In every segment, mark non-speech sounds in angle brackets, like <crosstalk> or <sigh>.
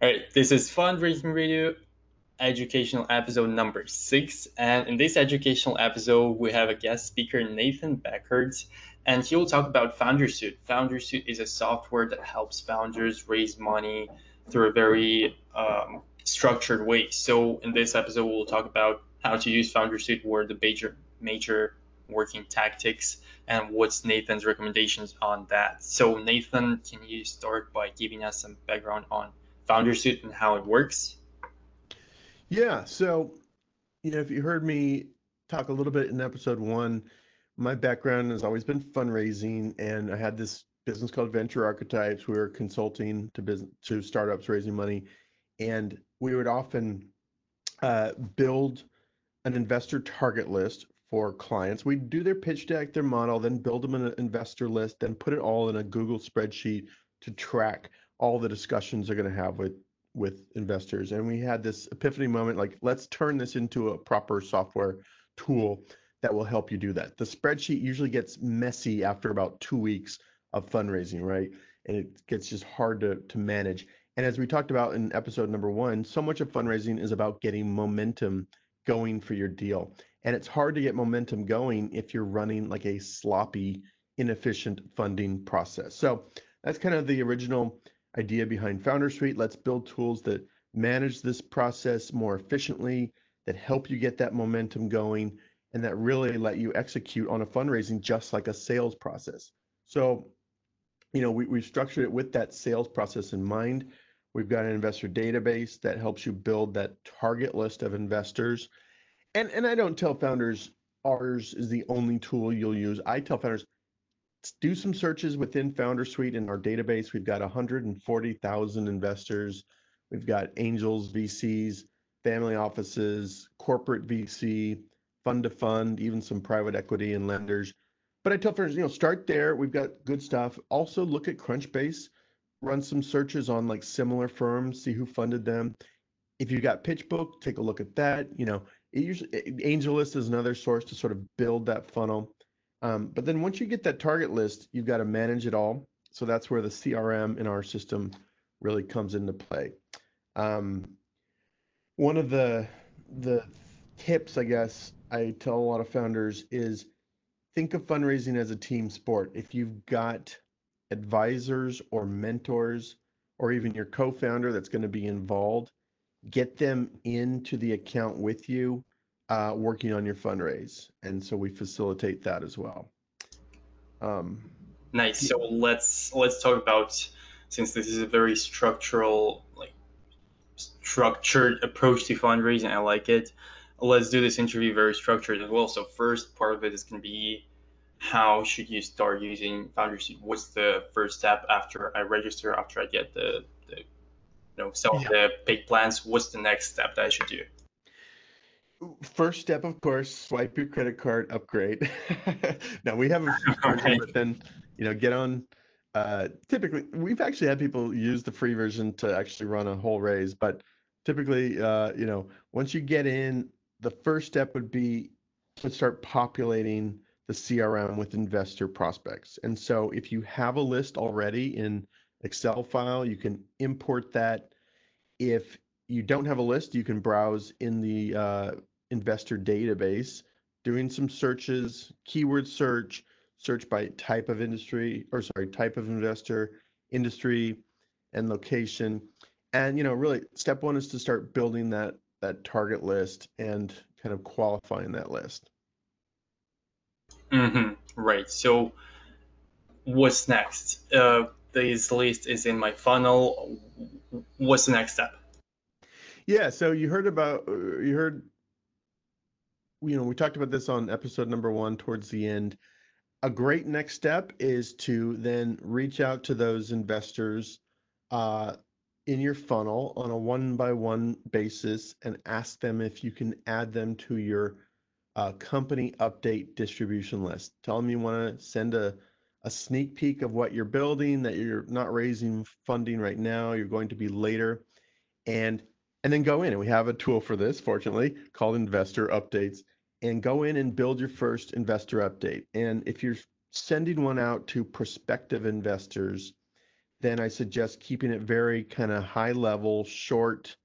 All right, this is Fundraising Radio educational episode number six. And in this educational episode, we have a guest speaker, Nathan Beckord, and he will talk about FounderSuite. FounderSuite is a software that helps founders raise money through a very um, structured way. So in this episode, we'll talk about how to use FounderSuite, what are the major, major working tactics, and what's Nathan's recommendations on that. So Nathan, can you start by giving us some background on FounderSuite and how it works? Yeah. So, you know, if you heard me talk a little bit in episode one, my background has always been fundraising, and I had this business called Venture Archetypes. We were consulting to business to startups raising money, and we would often uh, build an investor target list for clients. We'd do their pitch deck, their model, then build them an investor list, then put it all in a Google spreadsheet to track all the discussions they're going to have with with investors. And we had this epiphany moment like, let's turn this into a proper software tool that will help you do that. The spreadsheet usually gets messy after about two weeks of fundraising, right? And it gets just hard to, to manage. And as we talked about in episode number one, so much of fundraising is about getting momentum going for your deal. And it's hard to get momentum going if you're running like a sloppy, inefficient funding process. So that's kind of the original idea behind FounderSuite. Let's build tools that manage this process more efficiently, that help you get that momentum going, and that really let you execute on a fundraising just like a sales process. So, you know, we, we've structured it with that sales process in mind. We've got an investor database that helps you build that target list of investors. And, and I don't tell founders ours is the only tool you'll use. I tell founders do some searches within Founder Suite in our database. We've got 140,000 investors. We've got angels, VCs, family offices, corporate VC, fund to fund, even some private equity and lenders. But I tell founders, you know, start there. We've got good stuff. Also look at Crunchbase, run some searches on like similar firms, see who funded them. If you've got PitchBook, take a look at that. You know, it usually AngelList is another source to sort of build that funnel. Um, but then once you get that target list, you've got to manage it all. So that's where the CRM in our system really comes into play. Um, one of the the tips, I guess, I tell a lot of founders is think of fundraising as a team sport. If you've got advisors or mentors or even your co-founder that's going to be involved, get them into the account with you uh, working on your fundraise, and so we facilitate that as well. Um, nice. So let's let's talk about since this is a very structural like structured approach to fundraising. I like it. Let's do this interview very structured as well. So first part of it is going to be how should you start using FounderSuite? What's the first step after I register? After I get the, the you know some yeah. of the big plans? What's the next step that I should do? First step, of course, swipe your credit card, upgrade. <laughs> now we have a free version, but then you know get on. Uh, typically, we've actually had people use the free version to actually run a whole raise, but typically, uh, you know, once you get in, the first step would be to start populating the CRM with investor prospects. And so, if you have a list already in Excel file, you can import that. If you don't have a list, you can browse in the uh, investor database, doing some searches, keyword search, search by type of industry, or sorry, type of investor, industry, and location. And you know, really, step one is to start building that that target list and kind of qualifying that list. Mm-hmm. Right. So, what's next? Uh, this list is in my funnel. What's the next step? Yeah, so you heard about you heard you know, we talked about this on episode number 1 towards the end. A great next step is to then reach out to those investors uh, in your funnel on a one by one basis and ask them if you can add them to your uh, company update distribution list. Tell them you want to send a, a sneak peek of what you're building, that you're not raising funding right now, you're going to be later. And and then go in and we have a tool for this fortunately called investor updates and go in and build your first investor update and if you're sending one out to prospective investors then I suggest keeping it very kind of high level, short.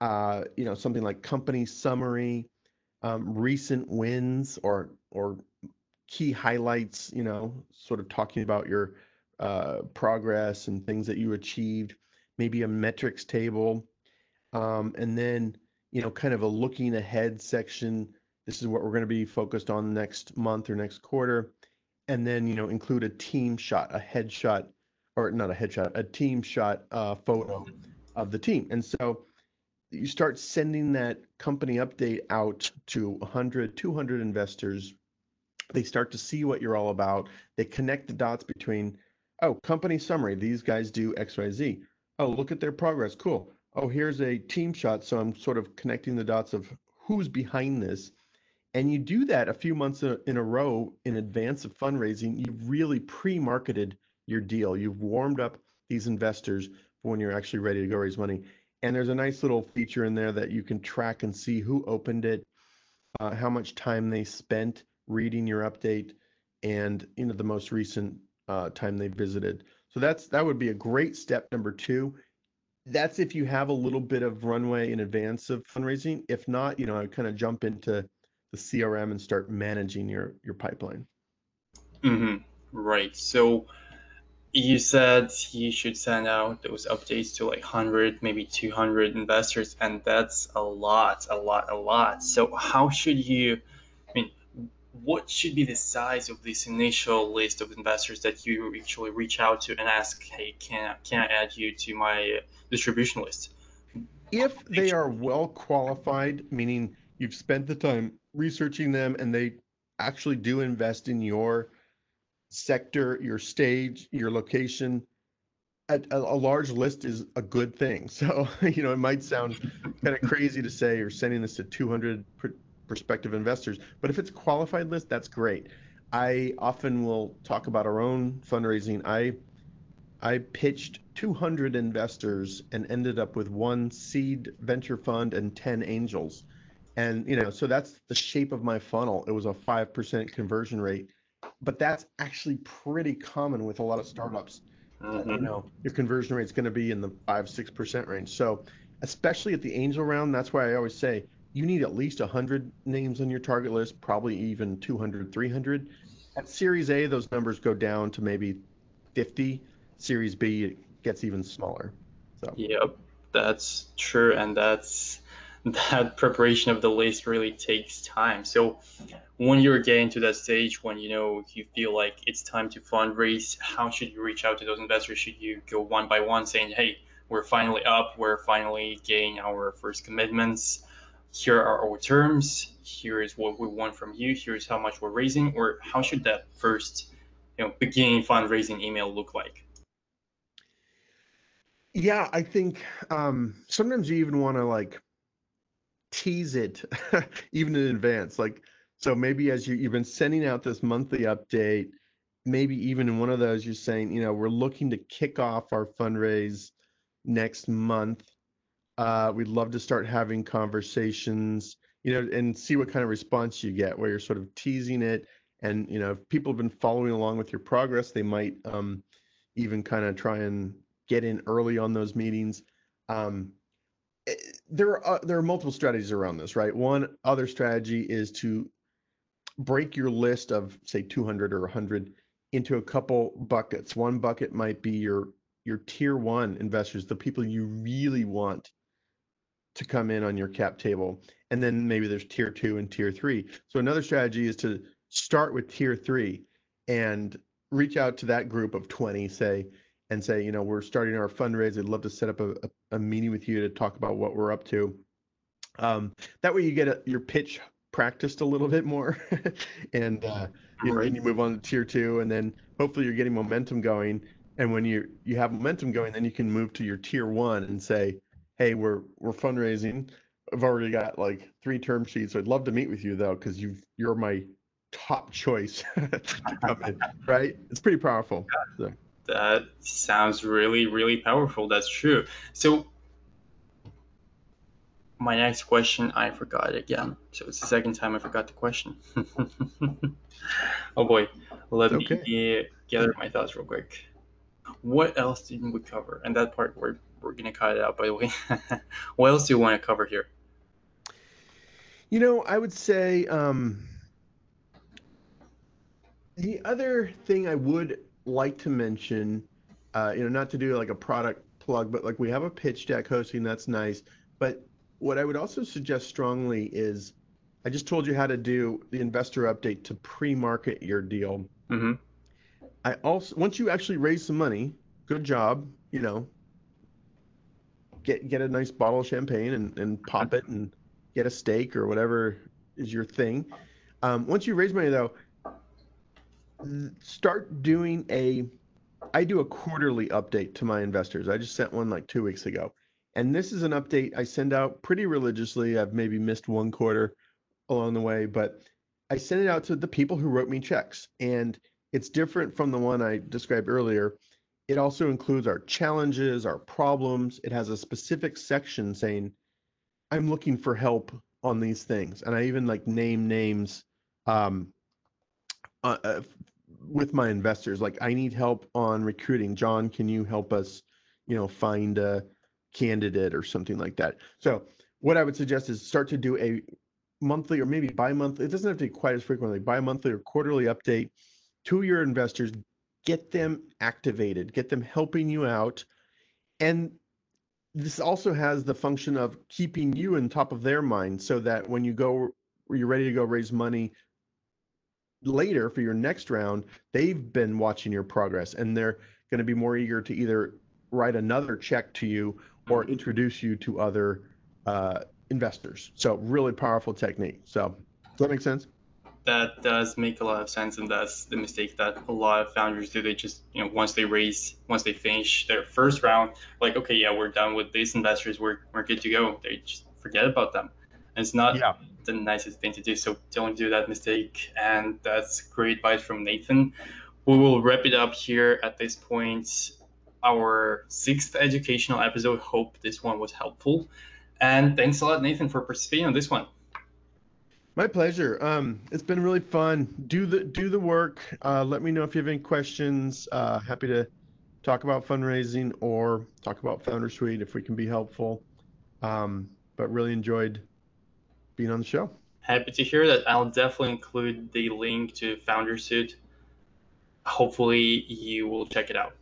Uh, you know, something like company summary, um, recent wins, or or key highlights. You know, sort of talking about your uh, progress and things that you achieved. Maybe a metrics table, um, and then you know, kind of a looking ahead section. This is what we're going to be focused on next month or next quarter, and then you know, include a team shot, a headshot or not a headshot, a team shot uh, photo of the team. And so you start sending that company update out to 100, 200 investors. They start to see what you're all about. They connect the dots between, oh, company summary, these guys do XYZ. Oh, look at their progress. Cool. Oh, here's a team shot. So I'm sort of connecting the dots of who's behind this. And you do that a few months in a row in advance of fundraising. You've really pre marketed your deal. You've warmed up these investors for when you're actually ready to go raise money. And there's a nice little feature in there that you can track and see who opened it, uh, how much time they spent reading your update, and you know the most recent uh, time they visited. So that's that would be a great step number two. That's if you have a little bit of runway in advance of fundraising. If not, you know, I kind of jump into the CRM and start managing your your pipeline. Mm-hmm. Right. So you said you should send out those updates to like 100 maybe 200 investors and that's a lot a lot a lot so how should you what should be the size of this initial list of investors that you actually reach out to and ask hey can I, can I add you to my uh, distribution list if they are well qualified meaning you've spent the time researching them and they actually do invest in your sector, your stage, your location. A, a, large list is a good thing. <laughs> So, you know, it might sound kind of crazy to say you're sending this to 200 pr- prospective investors, but if it's a qualified list, that's great. I often will talk about our own fundraising. I I pitched 200 investors and ended up with one seed venture fund and 10 angels. And you know, so that's the shape of my funnel. It was a 5% conversion rate but that's actually pretty common with a lot of startups. Mm-hmm. You know, your conversion rate is going to be in the five six percent range. So, especially at the angel round, that's why I always say you need at least 100 names on your target list, probably even 200, 300. At Series A, those numbers go down to maybe 50. Series B, it gets even smaller. So. Yep, that's true, and that's that preparation of the list really takes time. So when you're getting to that stage when you know you feel like it's time to fundraise, how should you reach out to those investors? Should you go one by one saying, "Hey, we're finally up, we're finally getting our first commitments. Here are our terms. Here is what we want from you. Here's how much we're raising." Or how should that first, you know, beginning fundraising email look like? Yeah, I think um, sometimes you even want to like tease it <laughs> even in advance. Like, so maybe as you, you've been sending out this monthly update, maybe even in one of those, you're saying, you know, we're looking to kick off our fundraise next month. Uh, we'd love to start having conversations, you know, and see what kind of response you get where you're sort of teasing it. And, you know, if people have been following along with your progress, they might um, even kind of try and get in early on those meetings. Um, Eh, there are uh, there are multiple strategies around this, right? One other strategy is to break your list of say 200 or 100 into a couple buckets. One bucket might be your your tier 1 investors, the people you really want to come in on your cap table. And then maybe there's tier 2 and tier 3. So another strategy is to start with tier 3 and reach out to that group of 20 say and say, you know, we're starting our fundraise. I'd love to set up a, a, a meeting with you to talk about what we're up to. Um, that way you get a, your pitch practiced a little bit more <laughs> and, uh, you know, and you move on to tier two and then hopefully you're getting momentum going. And when you, you have momentum going, then you can move to your tier one and say, Hey, we're, we're fundraising. I've already got like three term sheets. I'd love to meet with you though, cause you've, you're my top choice <laughs> to come in, right? It's pretty powerful. So that sounds really, really powerful. That's true. So my next question, I forgot again. So it's the second time I forgot the question. <laughs> oh boy, let okay. me gather my thoughts real quick. What else didn't we cover? And that part we're we're gonna cut it out by the way. <laughs> what else do you want to cover here? You know, I would say um, the other thing I would like to mention, uh, you know, not to do like a product plug, but like we have a pitch deck hosting, that's nice. But what I would also suggest strongly is I just told you how to do the investor update to pre-market your deal. Mm-hmm. I also once you actually raise some money, good job, you know. Get get a nice bottle of champagne and, and pop it and get a steak or whatever is your thing. Um, once you raise money though, start doing a I do a quarterly update to my investors. I just sent one like two weeks ago. And this is an update I send out pretty religiously. I've maybe missed one quarter along the way, but I send it out to the people who wrote me checks. And it's different from the one I described earlier. It also includes our challenges, our problems. It has a specific section saying, I'm looking for help on these things. And I even like name names um, uh, uh, with my investors. Like, I need help on recruiting. John, can you help us, you know, find a candidate or something like that? So, what I would suggest is start to do a monthly or maybe bi-monthly. It doesn't have to be quite as frequently. Bi-monthly or quarterly update to your investors. Get them activated. Get them helping you out, and this also has the function of keeping you in top of their mind, so that when you go, you're ready to go raise money later for your next round, they've been watching your progress and they're going to be more eager to either write another check to you or mm-hmm. introduce you to other uh, investors. So really powerful technique. So does that make sense? That does make a lot of sense, and that's the mistake that a lot of founders do. They just, you know, once they raise, once they finish their first round, like, okay, yeah, we're done with these investors, we're we're good to go. They just forget about them. And it's not yeah the nicest thing to do. So don't do that mistake. And that's great advice from Nathan. We will wrap it up here at this point. Our sixth educational episode. Hope this one was helpful. And thanks a lot, Nathan, for participating on this one. My pleasure. Um, it's been really fun. Do the do the work. Uh, let me know if you have any questions. Uh, happy to talk about fundraising or talk about Founder Suite if we can be helpful. Um, but really enjoyed being on the show. Happy to hear that. I'll definitely include the link to Founder Suite. Hopefully, you will check it out.